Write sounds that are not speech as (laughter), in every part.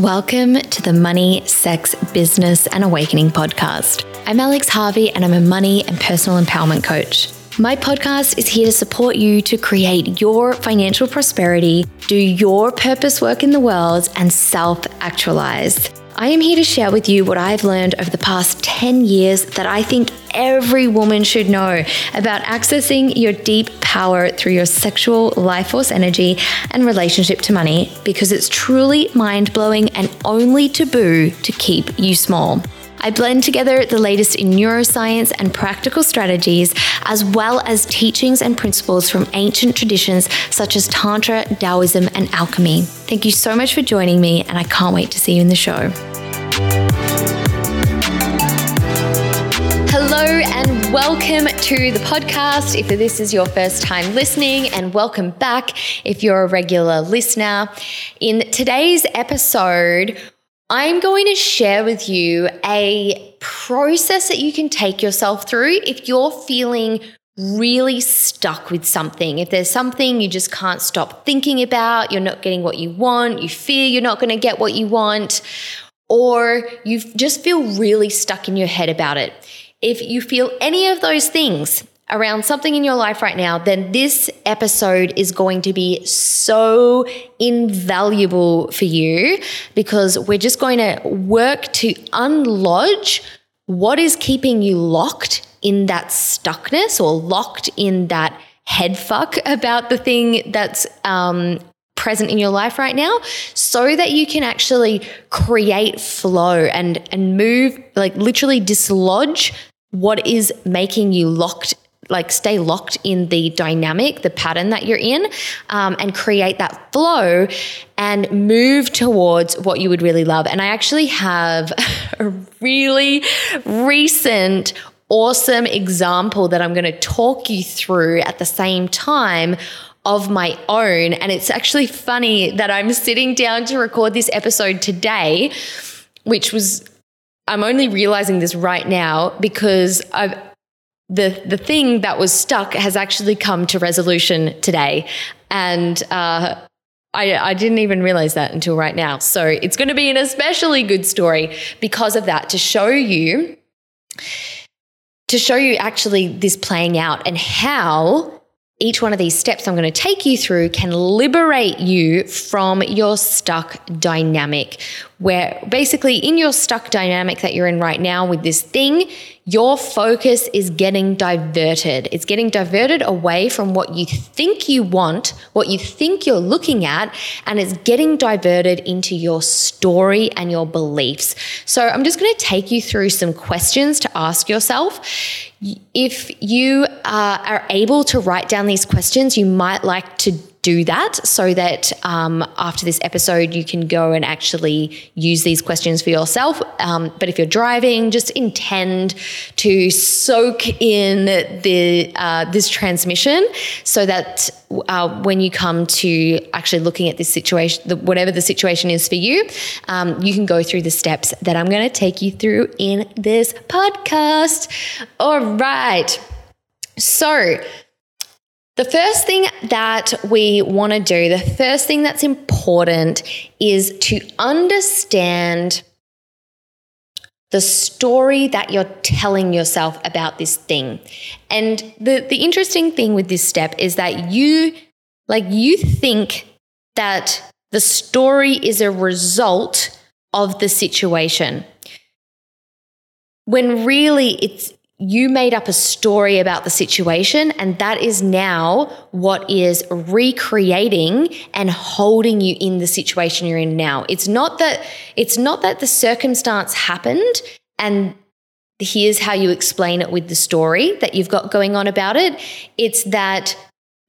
Welcome to the Money, Sex, Business, and Awakening podcast. I'm Alex Harvey, and I'm a money and personal empowerment coach. My podcast is here to support you to create your financial prosperity, do your purpose work in the world, and self actualize. I am here to share with you what I've learned over the past 10 years that I think every woman should know about accessing your deep power through your sexual life force energy and relationship to money because it's truly mind blowing and only taboo to keep you small. I blend together the latest in neuroscience and practical strategies, as well as teachings and principles from ancient traditions such as Tantra, Taoism, and alchemy. Thank you so much for joining me, and I can't wait to see you in the show. Hello, and welcome to the podcast. If this is your first time listening, and welcome back if you're a regular listener. In today's episode, I'm going to share with you a process that you can take yourself through if you're feeling really stuck with something. If there's something you just can't stop thinking about, you're not getting what you want, you fear you're not going to get what you want, or you just feel really stuck in your head about it. If you feel any of those things, around something in your life right now, then this episode is going to be so invaluable for you because we're just going to work to unlodge what is keeping you locked in that stuckness or locked in that head fuck about the thing that's um, present in your life right now so that you can actually create flow and and move like literally dislodge what is making you locked like stay locked in the dynamic, the pattern that you're in, um, and create that flow and move towards what you would really love. And I actually have (laughs) a really recent awesome example that I'm going to talk you through at the same time of my own. And it's actually funny that I'm sitting down to record this episode today, which was, I'm only realizing this right now because I've, the the thing that was stuck has actually come to resolution today, and uh, I, I didn't even realize that until right now. So it's going to be an especially good story because of that to show you to show you actually this playing out and how each one of these steps I'm going to take you through can liberate you from your stuck dynamic. Where basically, in your stuck dynamic that you're in right now with this thing, your focus is getting diverted. It's getting diverted away from what you think you want, what you think you're looking at, and it's getting diverted into your story and your beliefs. So, I'm just going to take you through some questions to ask yourself if you uh, are able to write down these questions, you might like to do that so that um, after this episode, you can go and actually use these questions for yourself. Um, but if you're driving, just intend to soak in the uh, this transmission so that uh, when you come to actually looking at this situation, the, whatever the situation is for you, um, you can go through the steps that I'm going to take you through in this podcast. All right. So, the first thing that we want to do, the first thing that's important is to understand the story that you're telling yourself about this thing. And the, the interesting thing with this step is that you, like, you think that the story is a result of the situation. When really it's you made up a story about the situation, and that is now what is recreating and holding you in the situation you're in now. It's not that it's not that the circumstance happened and here's how you explain it with the story that you've got going on about it. It's that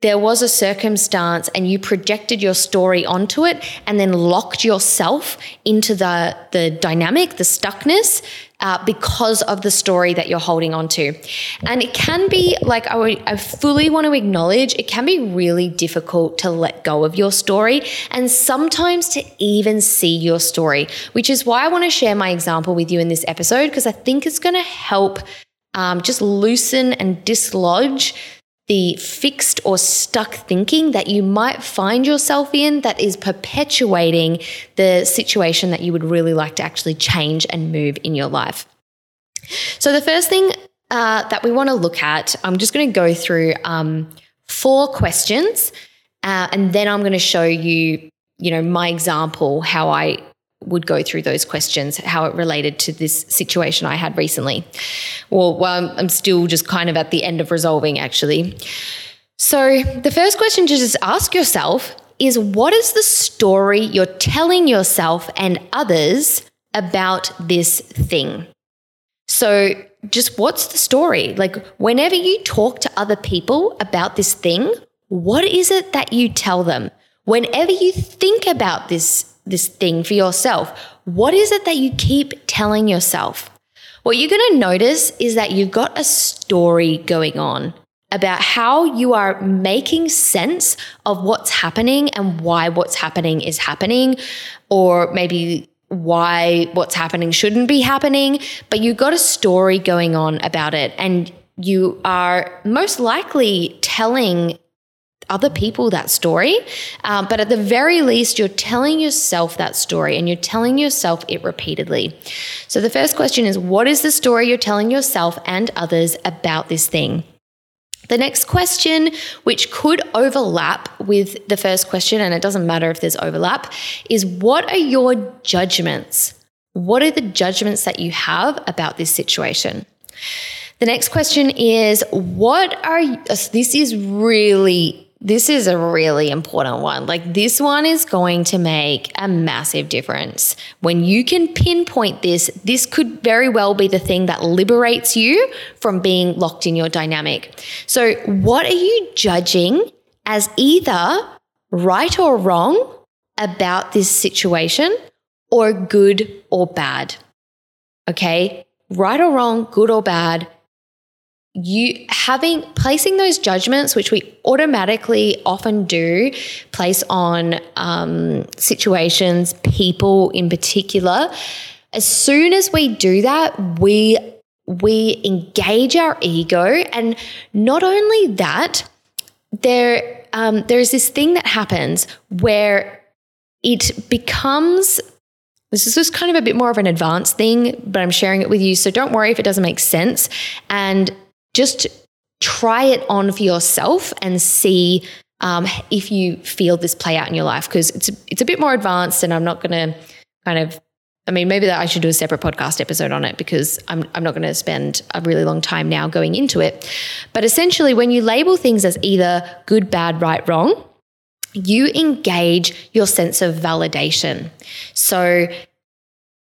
there was a circumstance and you projected your story onto it and then locked yourself into the, the dynamic, the stuckness, uh, because of the story that you're holding on to. And it can be like, I, I fully want to acknowledge, it can be really difficult to let go of your story and sometimes to even see your story, which is why I want to share my example with you in this episode, because I think it's going to help um, just loosen and dislodge the fixed or stuck thinking that you might find yourself in that is perpetuating the situation that you would really like to actually change and move in your life. So, the first thing uh, that we want to look at, I'm just going to go through um, four questions, uh, and then I'm going to show you, you know, my example how I would go through those questions, how it related to this situation I had recently. Well, well, I'm still just kind of at the end of resolving, actually. So, the first question to just ask yourself is what is the story you're telling yourself and others about this thing? So, just what's the story? Like, whenever you talk to other people about this thing, what is it that you tell them? Whenever you think about this, this thing for yourself, what is it that you keep telling yourself? What you're going to notice is that you've got a story going on about how you are making sense of what's happening and why what's happening is happening, or maybe why what's happening shouldn't be happening, but you've got a story going on about it. And you are most likely telling other people that story. Um, but at the very least, you're telling yourself that story and you're telling yourself it repeatedly. So the first question is what is the story you're telling yourself and others about this thing? The next question, which could overlap with the first question, and it doesn't matter if there's overlap, is what are your judgments? What are the judgments that you have about this situation? The next question is what are this is really this is a really important one. Like, this one is going to make a massive difference. When you can pinpoint this, this could very well be the thing that liberates you from being locked in your dynamic. So, what are you judging as either right or wrong about this situation or good or bad? Okay, right or wrong, good or bad you having placing those judgments which we automatically often do place on um, situations people in particular as soon as we do that we we engage our ego and not only that there um, there's this thing that happens where it becomes this is just kind of a bit more of an advanced thing, but I'm sharing it with you. So don't worry if it doesn't make sense. And just try it on for yourself and see um, if you feel this play out in your life because it's it's a bit more advanced and I'm not going to kind of I mean maybe that I should do a separate podcast episode on it because I'm I'm not going to spend a really long time now going into it. But essentially when you label things as either good bad right wrong you engage your sense of validation. So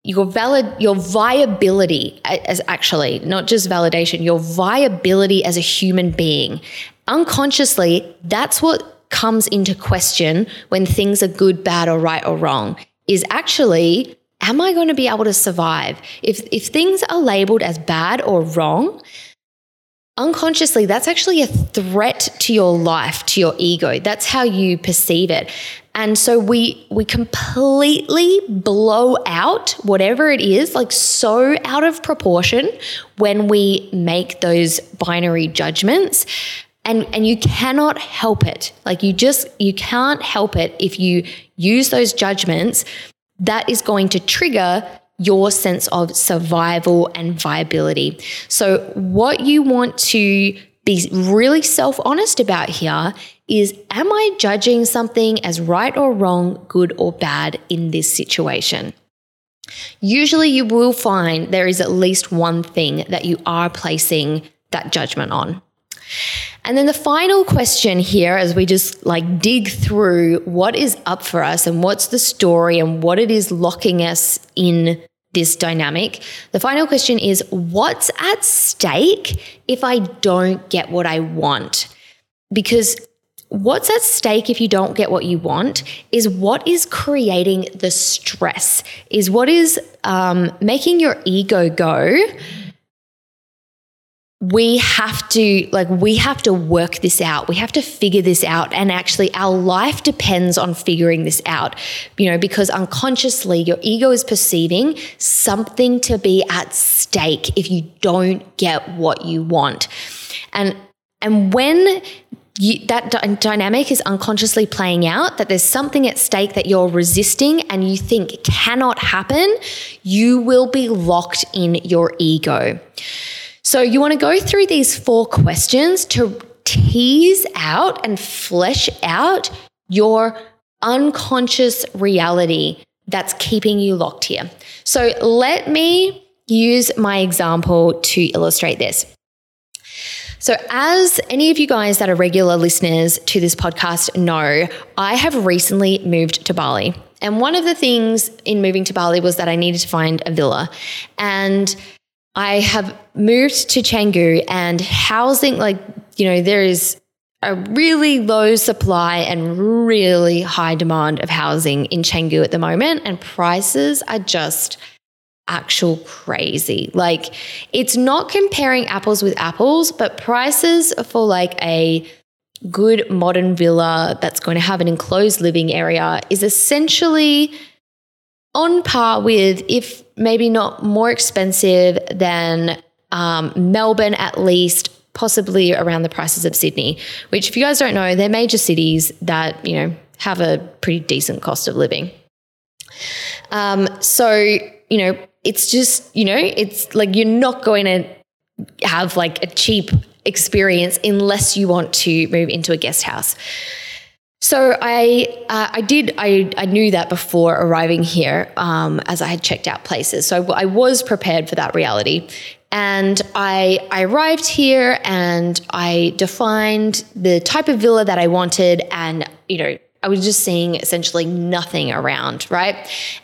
your valid your viability as actually not just validation your viability as a human being. Unconsciously that's what comes into question when things are good bad or right or wrong is actually am i going to be able to survive? If if things are labeled as bad or wrong unconsciously that's actually a threat to your life to your ego that's how you perceive it and so we we completely blow out whatever it is, like so out of proportion when we make those binary judgments. And and you cannot help it. Like you just you can't help it if you use those judgments that is going to trigger your sense of survival and viability. So what you want to be really self honest about here is Am I judging something as right or wrong, good or bad in this situation? Usually, you will find there is at least one thing that you are placing that judgment on. And then the final question here, as we just like dig through what is up for us and what's the story and what it is locking us in this dynamic. The final question is what's at stake if I don't get what I want? Because what's at stake if you don't get what you want is what is creating the stress, is what is um, making your ego go we have to like we have to work this out. We have to figure this out. And actually our life depends on figuring this out you know because unconsciously your ego is perceiving something to be at stake if you don't get what you want. And And when you, that d- dynamic is unconsciously playing out, that there's something at stake that you're resisting and you think cannot happen, you will be locked in your ego. So, you want to go through these four questions to tease out and flesh out your unconscious reality that's keeping you locked here. So, let me use my example to illustrate this. So, as any of you guys that are regular listeners to this podcast know, I have recently moved to Bali. And one of the things in moving to Bali was that I needed to find a villa. And I have moved to Canggu and housing, like, you know, there is a really low supply and really high demand of housing in Canggu at the moment. And prices are just actual crazy. Like it's not comparing apples with apples, but prices for like a good modern villa that's going to have an enclosed living area is essentially on par with, if maybe not more expensive than um, Melbourne at least, possibly around the prices of Sydney, which, if you guys don't know, they're major cities that, you know, have a pretty decent cost of living. Um, so, you know, it's just, you know, it's like you're not going to have like a cheap experience unless you want to move into a guest house. So I uh, I did I, I knew that before arriving here um, as I had checked out places. So I was prepared for that reality. And I, I arrived here and I defined the type of villa that I wanted. And, you know, I was just seeing essentially nothing around, right?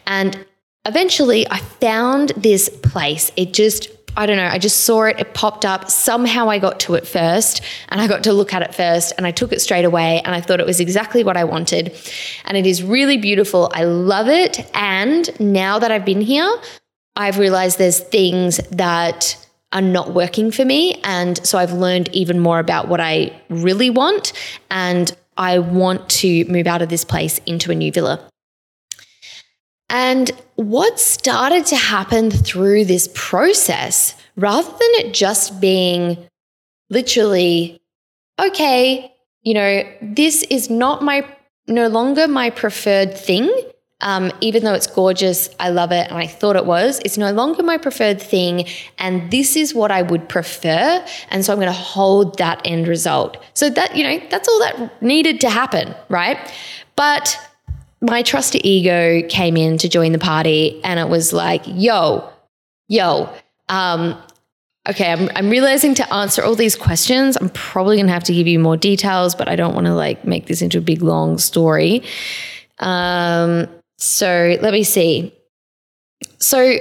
And eventually I found this place. It just, I don't know, I just saw it, it popped up. Somehow I got to it first and I got to look at it first and I took it straight away and I thought it was exactly what I wanted. And it is really beautiful. I love it. And now that I've been here, I've realized there's things that are not working for me. And so I've learned even more about what I really want. And I want to move out of this place into a new villa. And what started to happen through this process, rather than it just being literally, okay, you know, this is not my, no longer my preferred thing. Um, even though it's gorgeous, I love it, and I thought it was. It's no longer my preferred thing, and this is what I would prefer. And so I'm going to hold that end result. So that, you know, that's all that needed to happen, right? But my trusty ego came in to join the party and it was like, yo, yo, um, okay, I'm, I'm realizing to answer all these questions, I'm probably going to have to give you more details, but I don't want to like make this into a big long story. Um, so let me see. So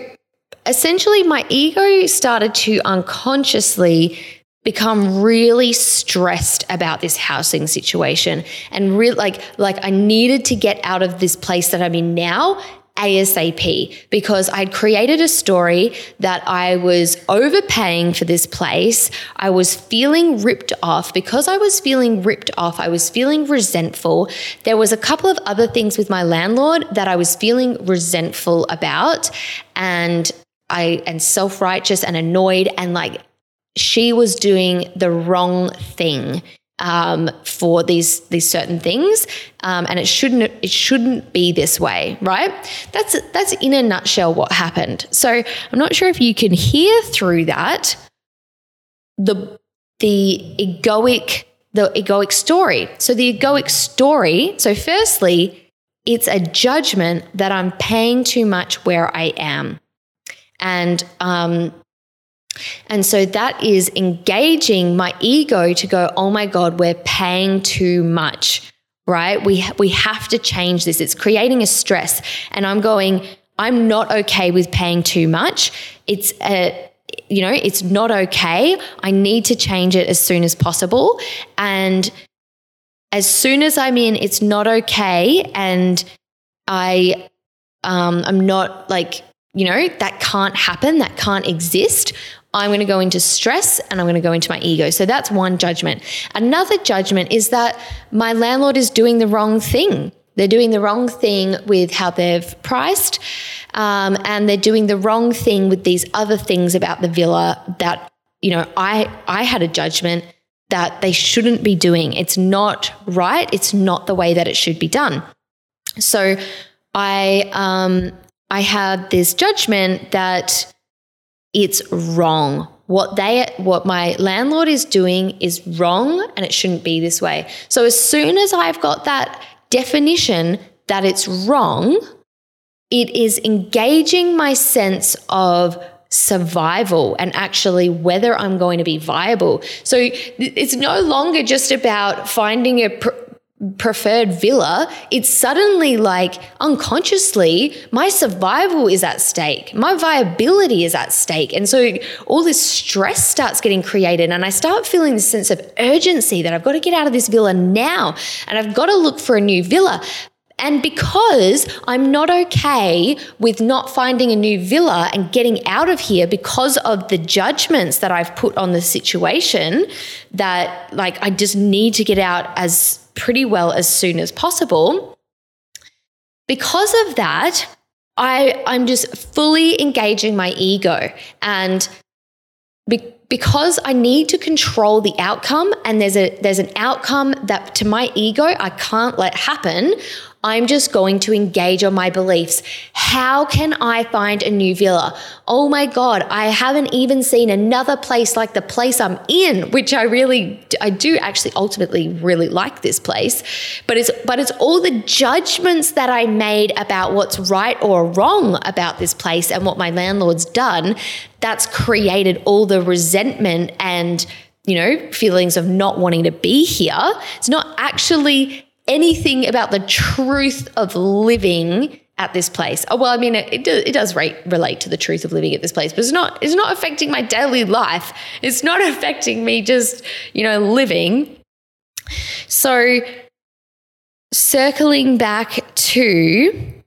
essentially, my ego started to unconsciously become really stressed about this housing situation and really like like I needed to get out of this place that I'm in now ASAP because I'd created a story that I was overpaying for this place. I was feeling ripped off. Because I was feeling ripped off, I was feeling resentful. There was a couple of other things with my landlord that I was feeling resentful about and I and self-righteous and annoyed and like she was doing the wrong thing um, for these these certain things, um, and it shouldn't it shouldn't be this way, right? That's that's in a nutshell what happened. So I'm not sure if you can hear through that the the egoic the egoic story. So the egoic story. So firstly, it's a judgment that I'm paying too much where I am, and um, and so that is engaging my ego to go, oh my God, we're paying too much, right? We, we have to change this. It's creating a stress. And I'm going, I'm not okay with paying too much. It's a, you know, it's not okay. I need to change it as soon as possible. And as soon as I'm in, it's not okay. And I, um, I'm not like, you know, that can't happen, that can't exist. I'm going to go into stress and I'm going to go into my ego. So that's one judgment. Another judgment is that my landlord is doing the wrong thing. They're doing the wrong thing with how they've priced, um, and they're doing the wrong thing with these other things about the villa that you know I I had a judgment that they shouldn't be doing. It's not right. It's not the way that it should be done. So I um, I had this judgment that it's wrong. What they what my landlord is doing is wrong and it shouldn't be this way. So as soon as I've got that definition that it's wrong, it is engaging my sense of survival and actually whether I'm going to be viable. So it's no longer just about finding a preferred villa, it's suddenly like unconsciously my survival is at stake. My viability is at stake. And so all this stress starts getting created and I start feeling this sense of urgency that I've got to get out of this villa now and I've got to look for a new villa. And because I'm not okay with not finding a new villa and getting out of here because of the judgments that I've put on the situation, that like I just need to get out as pretty well as soon as possible. Because of that, I, I'm just fully engaging my ego. And be, because I need to control the outcome, and there's a there's an outcome that to my ego I can't let happen. I'm just going to engage on my beliefs. How can I find a new villa? Oh my God, I haven't even seen another place like the place I'm in, which I really, I do actually ultimately really like this place. But it's, but it's all the judgments that I made about what's right or wrong about this place and what my landlord's done that's created all the resentment and you know, feelings of not wanting to be here. It's not actually anything about the truth of living at this place. Oh, well, I mean, it, it, it does rate, relate to the truth of living at this place, but it's not, it's not affecting my daily life. It's not (laughs) affecting me just, you know, living. So, circling back to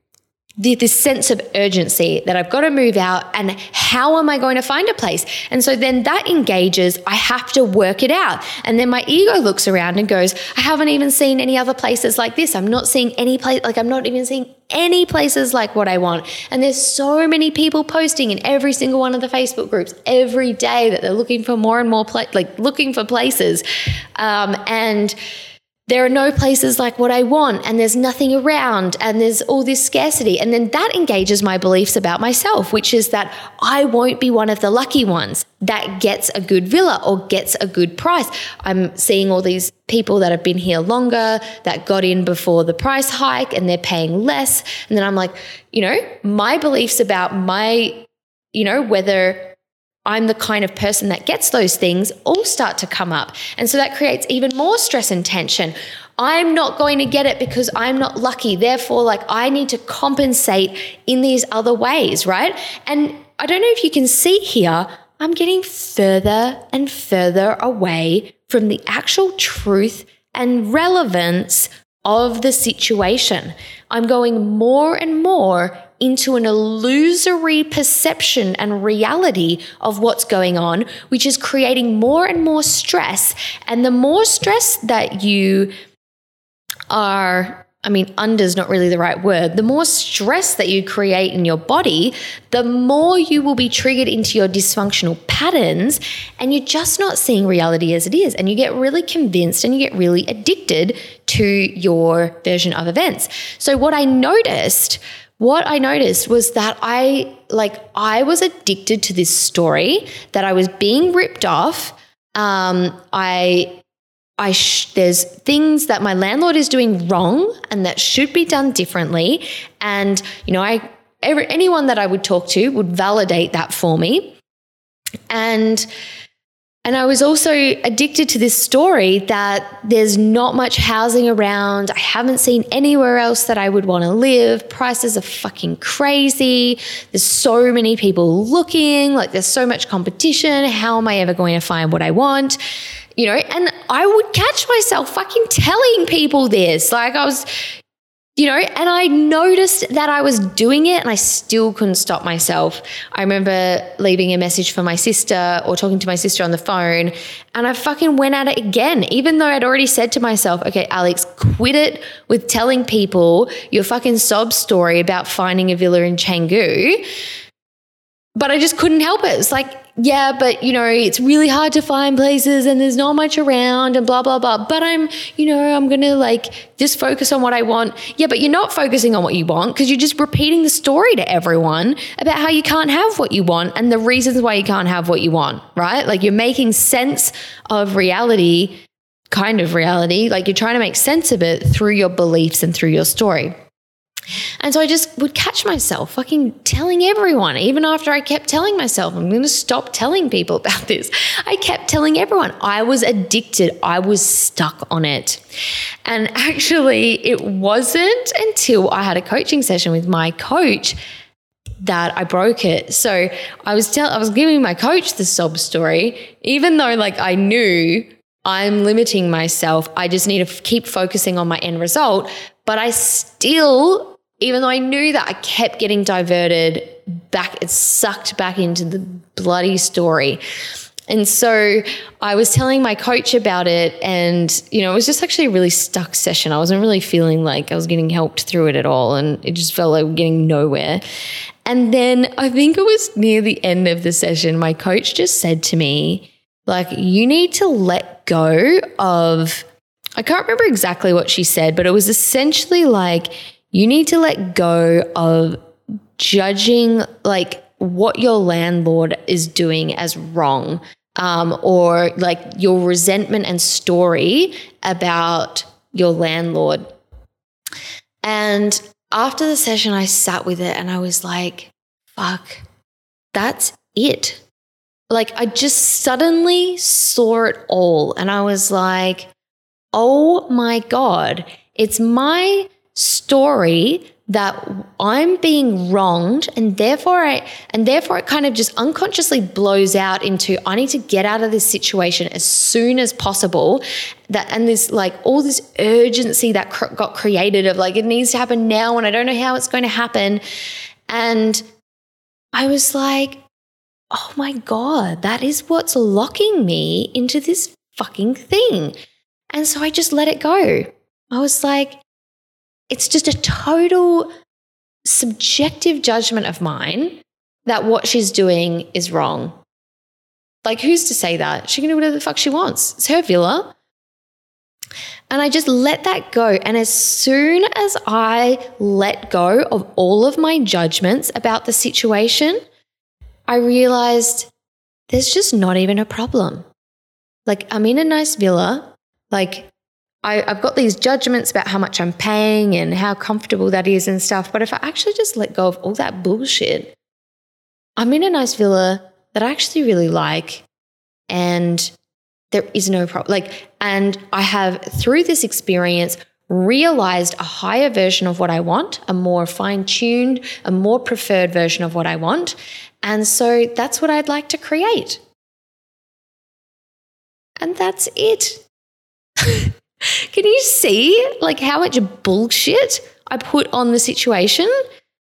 this sense of urgency that I've got to move out and how am I going to find a place? And so then that engages, I have to work it out. And then my ego looks around and goes, I haven't even seen any other places like this. I'm not seeing any place, like I'm not even seeing any places like what I want. And there's so many people posting in every single one of the Facebook groups every day that they're looking for more and more, pla- like looking for places. Um, and, there are no places like what I want, and there's nothing around, and there's all this scarcity. And then that engages my beliefs about myself, which is that I won't be one of the lucky ones that gets a good villa or gets a good price. I'm seeing all these people that have been here longer that got in before the price hike and they're paying less. And then I'm like, you know, my beliefs about my, you know, whether I'm the kind of person that gets those things all start to come up. And so that creates even more stress and tension. I'm not going to get it because I'm not lucky. Therefore, like I need to compensate in these other ways, right? And I don't know if you can see here, I'm getting further and further away from the actual truth and relevance of the situation. I'm going more and more into an illusory perception and reality of what's going on, which is creating more and more stress. And the more stress that you are I mean, under is not really the right word. The more stress that you create in your body, the more you will be triggered into your dysfunctional patterns, and you're just not seeing reality as it is. And you get really convinced and you get really addicted to your version of events. So, what I noticed what I noticed was that I like I was addicted to this story that I was being ripped off. Um, I I sh- there's things that my landlord is doing wrong and that should be done differently. And you know, I every, anyone that I would talk to would validate that for me. And and I was also addicted to this story that there's not much housing around. I haven't seen anywhere else that I would want to live. Prices are fucking crazy. There's so many people looking, like there's so much competition. How am I ever going to find what I want? You know, and I would catch myself fucking telling people this. Like I was, you know, and I noticed that I was doing it and I still couldn't stop myself. I remember leaving a message for my sister or talking to my sister on the phone and I fucking went at it again, even though I'd already said to myself, okay, Alex, quit it with telling people your fucking sob story about finding a villa in Canggu. But I just couldn't help it. It's like, yeah, but you know, it's really hard to find places and there's not much around and blah, blah, blah. But I'm, you know, I'm going to like just focus on what I want. Yeah, but you're not focusing on what you want because you're just repeating the story to everyone about how you can't have what you want and the reasons why you can't have what you want, right? Like you're making sense of reality, kind of reality. Like you're trying to make sense of it through your beliefs and through your story. And so I just would catch myself fucking telling everyone, even after I kept telling myself, I'm going to stop telling people (laughs) about this. I kept telling everyone. I was addicted. I was stuck on it. And (laughs) actually, it wasn't until I had a coaching session with my coach that I broke it. So I was telling, I was giving my coach the sob story, even though like I knew I'm limiting myself. I just need to keep focusing on my end result. But I still even though I knew that I kept getting diverted back, it sucked back into the bloody story. And so I was telling my coach about it, and you know, it was just actually a really stuck session. I wasn't really feeling like I was getting helped through it at all, and it just felt like getting nowhere. And then I think it was near the end of the session, my coach just said to me, like, you need to let go of, I can't remember exactly what she said, but it was essentially like, you need to let go of judging like what your landlord is doing as wrong um, or like your resentment and story about your landlord. And after the session, I sat with it and I was like, fuck, that's it. Like, I just suddenly saw it all. And I was like, oh my God, it's my story that I'm being wronged and therefore I and therefore it kind of just unconsciously blows out into I need to get out of this situation as soon as possible. That and this like all this urgency that cr- got created of like it needs to happen now and I don't know how it's going to happen. And I was like oh my god that is what's locking me into this fucking thing. And so I just let it go. I was like it's just a total subjective judgment of mine that what she's doing is wrong. Like, who's to say that? She can do whatever the fuck she wants. It's her villa. And I just let that go. And as soon as I let go of all of my judgments about the situation, I realized there's just not even a problem. Like, I'm in a nice villa. Like, I, have got these judgments about how much I'm paying and how comfortable that is and stuff. But if I actually just let go of all that bullshit, I'm in a nice villa that I actually really like. And there is no problem. Like, and I have, through this experience, realized a higher version of what I want, a more fine tuned, a more preferred version of what I want. And so that's what I'd like to create. And that's it. Can you see like how much bullshit I put on the situation?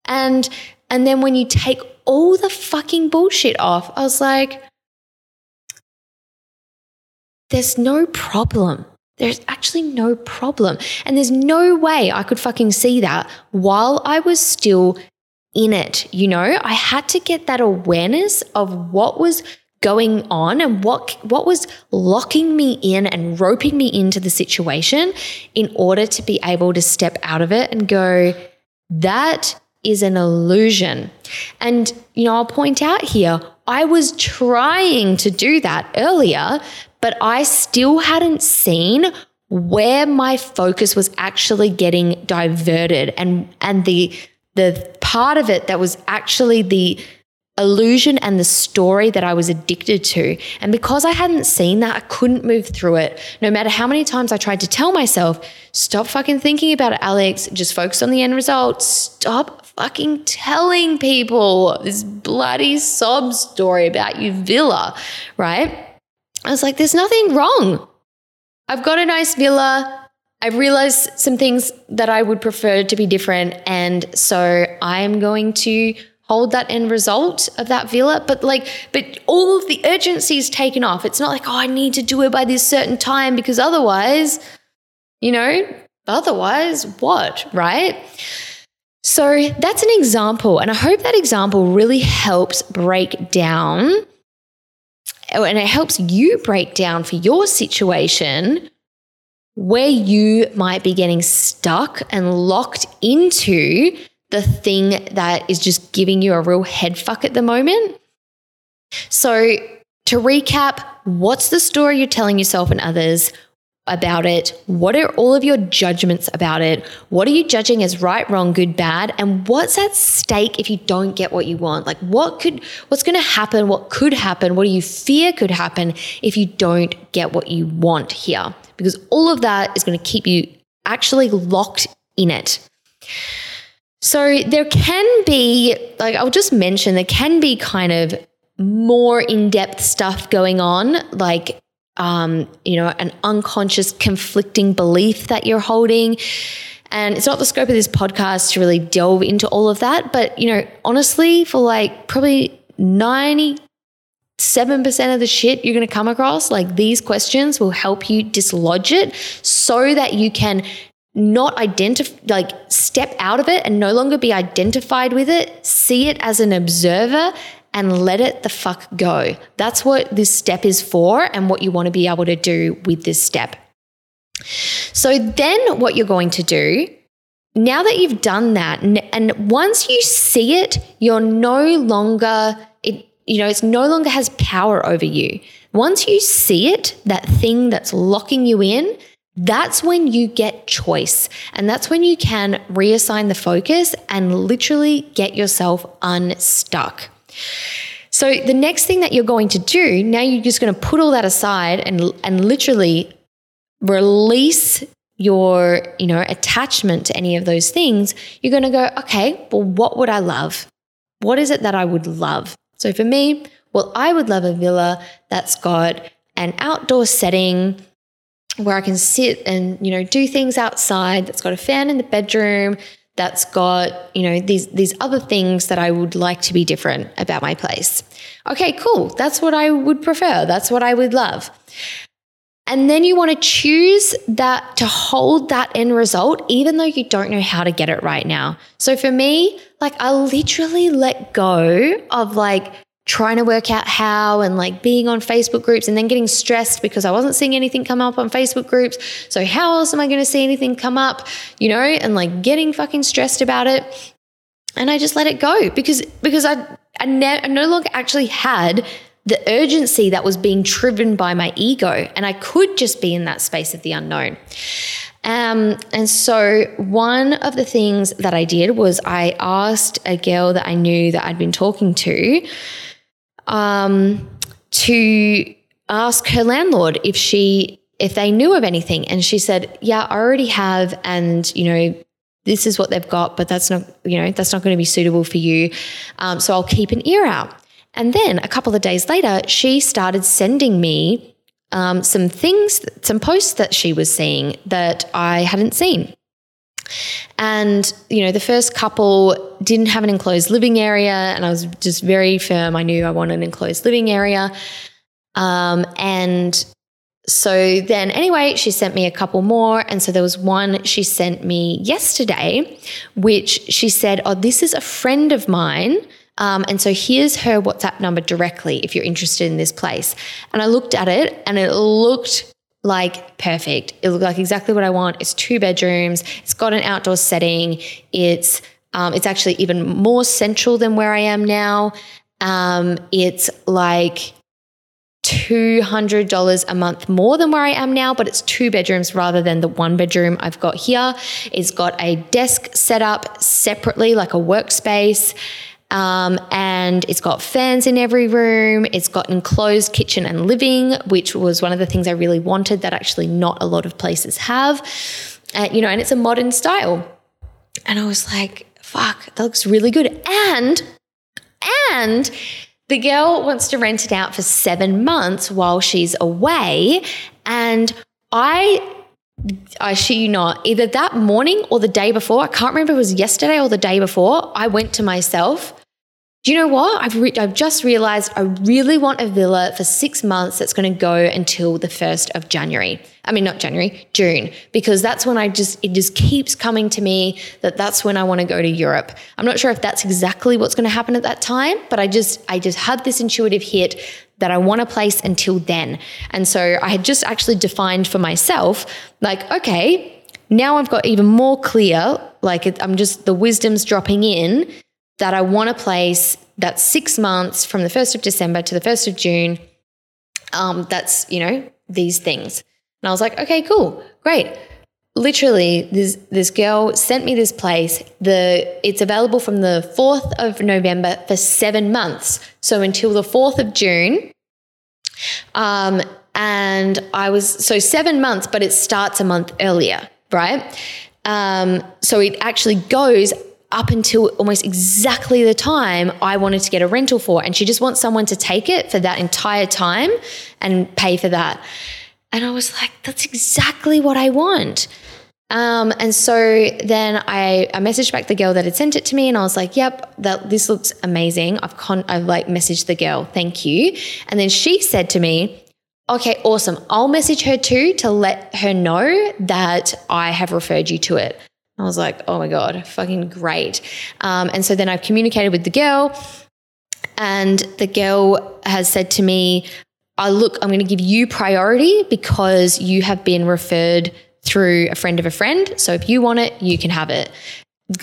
And and then when you take all the fucking bullshit off, I was like, there's no problem. There's actually no problem. And there's no way I could fucking see that while I was still in it. You know, I had to get that awareness of what was going on and what what was locking me in and roping me into the situation in order to be able to step out of it and go that is an illusion. And you know, I'll point out here, I was trying to do that earlier, but I still hadn't seen where my focus was actually getting diverted and and the the part of it that was actually the illusion and the story that I was addicted to. And because I hadn't seen that, I couldn't move through it. No matter how many times I tried to tell myself, stop fucking thinking about it, Alex, just focus on the end result. Stop fucking telling people this bloody sob story about you villa, right? I was like, there's nothing wrong. I've got a nice villa. I've realized some things that I would prefer to be different. And so I'm going to hold that end result of that villa. But like, but all of the urgency is taken off. It's not like, oh, I need to do it by this certain time because otherwise, you know, otherwise what, right? So that's an example. And I hope that example really helps break down oh, and it helps you break down for your situation where you might be getting stuck and locked into the thing that is just giving you a real head fuck at the moment. So, to recap, what's the story you're telling yourself and others? about it? What are all of your judgments about it? What are you judging as right, wrong, good, bad? And what's at stake if you don't get what you want? Like what could what's going to happen? What could happen? What do you fear could happen if you don't get what you want here? Because all of that is going to keep you actually locked in it. So there can be like I'll just mention there can be kind of more in-depth stuff going on like um, you know, an unconscious conflicting belief that you're holding. And it's not the scope of this podcast to really delve into all of that. But, you know, honestly, for like probably 97% of the shit you're going to come across, like these questions will help you dislodge it so that you can not identify, like step out of it and no longer be identified with it, see it as an observer and let it the fuck go. That's what this step is for and what you want to be able to do with this step. So, then what you're going to do now that you've done that, and once you see it, you're no longer, it, you know, it's no longer has power over you. Once you see it, that thing that's locking you in, that's when you get choice. And that's when you can reassign the focus and literally get yourself unstuck. So the next thing that you're going to do, now you're just going to put all that aside and and literally release your, you know, attachment to any of those things. You're going to go, okay, well what would I love? What is it that I would love? So for me, well, I would love a villa that's got an outdoor setting where I can sit and, you know, do things outside, that's got a fan in the bedroom, that's got, you know, these these other things that I would like to be different about my place. Okay, cool. That's what I would prefer. That's what I would love. And then you want to choose that to hold that end result, even though you don't know how to get it right now. So for me, like I literally let go of like trying to work out how and like being on Facebook groups and then getting stressed because I wasn't seeing anything come up on Facebook groups. So how else am I going to see anything come up, you know, and like getting fucking stressed about it. And I just let it go because because I I, ne- I no longer actually had the urgency that was being driven by my ego and I could just be in that space of the unknown. Um, and so, one of the things that I did was I asked a girl that I knew that I'd been talking to um, to ask her landlord if she if they knew of anything. And she said yeah i already have and you know this is what they've got but that's not you know that's not going to be suitable for you. Um, so i'll keep an ear out. And then a couple of days later she started sending me um, some things some posts that she was seeing that i hadn't seen and, you know, the first couple didn't have an enclosed living area, and I was just very firm. I knew I wanted an enclosed living area. Um, and so then, anyway, she sent me a couple more. And so there was one she sent me yesterday, which she said, Oh, this is a friend of mine. Um, and so here's her WhatsApp number directly if you're interested in this place. And I looked at it and it looked like perfect. It looked like exactly what I want. It's two bedrooms. It's got an outdoor setting. It's um, it's actually even more central than where I am now. Um, it's like two hundred dollars a month more than where I am now, but it's two bedrooms rather than the one bedroom I've got here. It's got a desk set up separately, like a workspace. Um, and it's got fans in every room. It's got enclosed kitchen and living, which was one of the things I really wanted that actually not a lot of places have. Uh, you know, and it's a modern style. And I was like, fuck, that looks really good. And, and, the girl wants to rent it out for seven months while she's away. And I I shit you not, either that morning or the day before, I can't remember it was yesterday or the day before, I went to myself, do you know what? I've, re- I've just realized I really want a villa for six months that's going to go until the 1st of January. I mean, not January, June, because that's when I just, it just keeps coming to me that that's when I want to go to Europe. I'm not sure if that's exactly what's going to happen at that time, but I just, I just had this intuitive hit that I want a place until then. And so I had just actually defined for myself, like, okay, now I've got even more clear, like it, I'm just, the wisdom's dropping in that I want a place that's six months from the 1st of December to the 1st of June. Um, that's, you know, these things. And I was like, okay, cool, great. Literally, this this girl sent me this place. The it's available from the 4th of November for seven months. So until the 4th of June. Um, and I was so seven months, but it starts a month earlier, right? Um, so it actually goes up until almost exactly the time I wanted to get a rental for. And she just wants someone to take it for that entire time and pay for that. And I was like, that's exactly what I want. Um, and so then I, I messaged back the girl that had sent it to me and I was like, yep, that this looks amazing. I've con- I've like messaged the girl, thank you. And then she said to me, okay, awesome. I'll message her too to let her know that I have referred you to it. I was like, oh my God, fucking great. Um, and so then I've communicated with the girl, and the girl has said to me, oh, look, I'm going to give you priority because you have been referred through a friend of a friend. So if you want it, you can have it.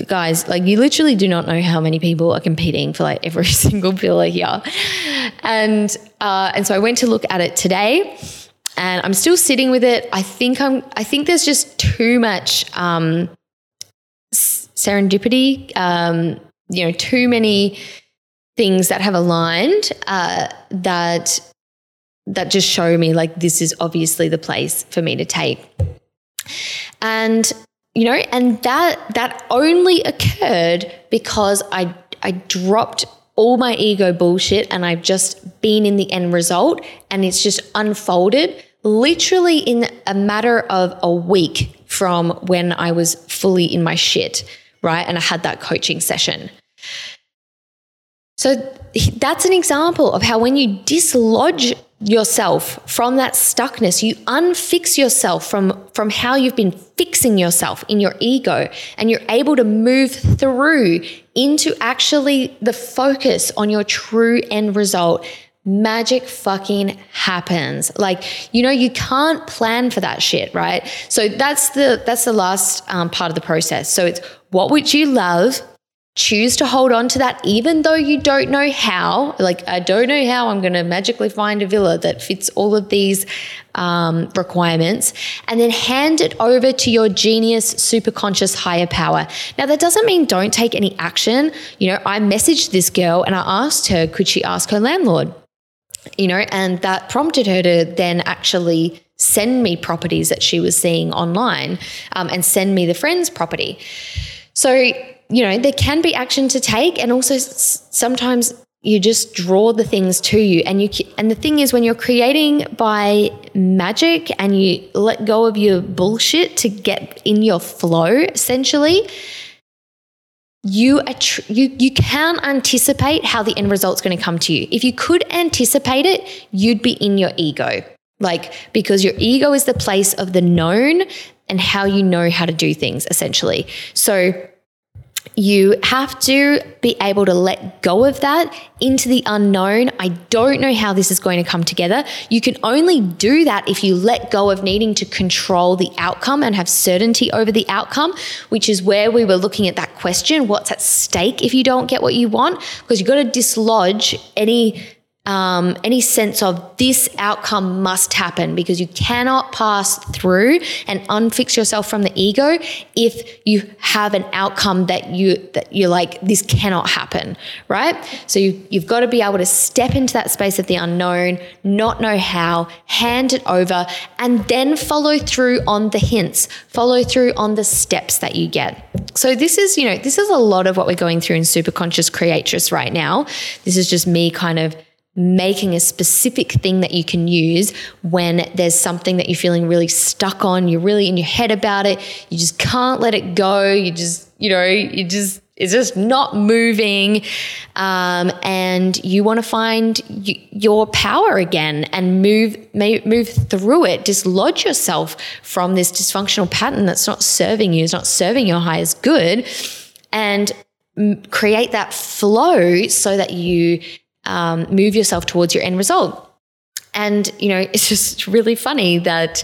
Guys, like you literally do not know how many people are competing for like every (laughs) single villa here. And uh, and so I went to look at it today and I'm still sitting with it. I think I'm I think there's just too much um, serendipity, um, you know, too many things that have aligned uh, that that just show me like this is obviously the place for me to take. And you know, and that that only occurred because I I dropped all my ego bullshit and I've just been in the end result and it's just unfolded literally in a matter of a week from when I was fully in my shit right? And I had that coaching session. So that's an example of how when you dislodge yourself from that stuckness, you unfix yourself from, from how you've been fixing yourself in your ego, and you're able to move through into actually the focus on your true end result magic fucking happens. Like you know you can't plan for that shit right? So that's the that's the last um, part of the process. So it's what would you love? Choose to hold on to that even though you don't know how. Like i don't know how i'm going to magically find a villa that fits all of these um, requirements. And then hand it over to your genius super conscious higher power. Now that doesn't mean don't take any action. You know i messaged this girl and i asked her could she ask her landlord you know, and that prompted her to then actually send me properties that she was seeing online um, and send me the friend's property. So, you know, there can be action to take, and also sometimes you just draw the things to you and you and the thing is when you're creating by magic and you let go of your bullshit to get in your flow essentially you, you you can anticipate how the end result's going to come to you. If you could anticipate it, you'd be in your ego. Like because your ego is the place of the known and how you know how to do things essentially. So you have to be able to let go of that into the unknown. I don't know how this is going to come together. You can only do that if you let go of needing to control the outcome and have certainty over the outcome, which is where we were looking at that question what's at stake if you don't get what you want? Because you've got to dislodge any um, any sense of this outcome must happen because you cannot pass through and unfix yourself from the ego if you have an outcome that you that you're like this cannot happen right? So you, you've got to be able to step into that space of the unknown not know how hand it over and then follow through on the hints follow through on the steps that you get. So this is you know this is a lot of what we're going through in super conscious creatress right now. This is just me kind of making a specific thing that you can use when there's something that you're feeling really stuck on, you're really in your head about it, you just can't let it go, you just, you know, you just it's just not moving um, and you want to find y- your power again and move move through it dislodge yourself from this dysfunctional pattern that's not serving you it's not serving your highest good and create that flow so that you um, move yourself towards your end result and you know (laughs) it's just really funny that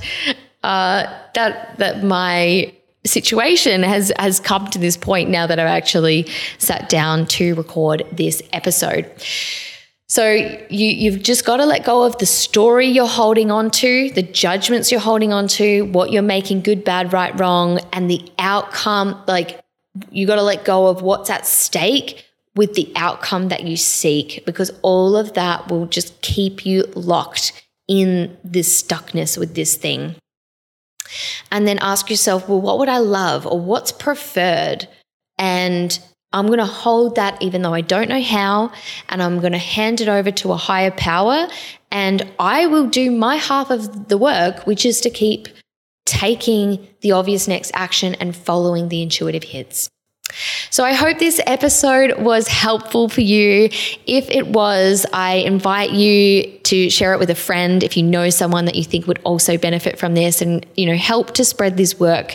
uh, that that my situation has has come to this point now that I've actually sat down to record this episode. So you you've just got to let go of the story you're holding on to, the judgments you're holding on to, what you're making good, bad, right, wrong, and the outcome. Like you got to let go of what's at stake with the outcome that you seek, because all of that will just keep you locked in this stuckness with this thing and then ask yourself, well, what would I love or what's preferred? And I'm going to hold that even though I don't know how, and I'm going to hand it over to a higher power. And I will do my half of the work, which is to keep taking the obvious next action and following the intuitive hits. So I hope this episode was helpful for you. If it was, I invite you to share it with a friend if you know someone that you think would also benefit from this and you know help to spread this work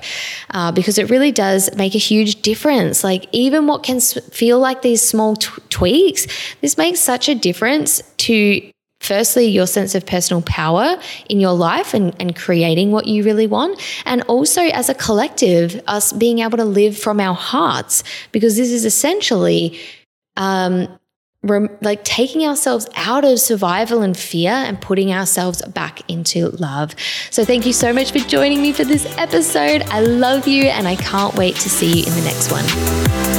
uh, because it really does make a huge difference. Like even what can feel like these small t- tweaks, this makes such a difference to firstly your sense of personal power in your life and, and creating what you really want. And also as a collective us being able to live from our hearts because this is essentially um, rem- like taking ourselves out of survival and fear and putting ourselves back into love. So thank you so much for joining me for this episode. I love you and i can't wait to see you in the next one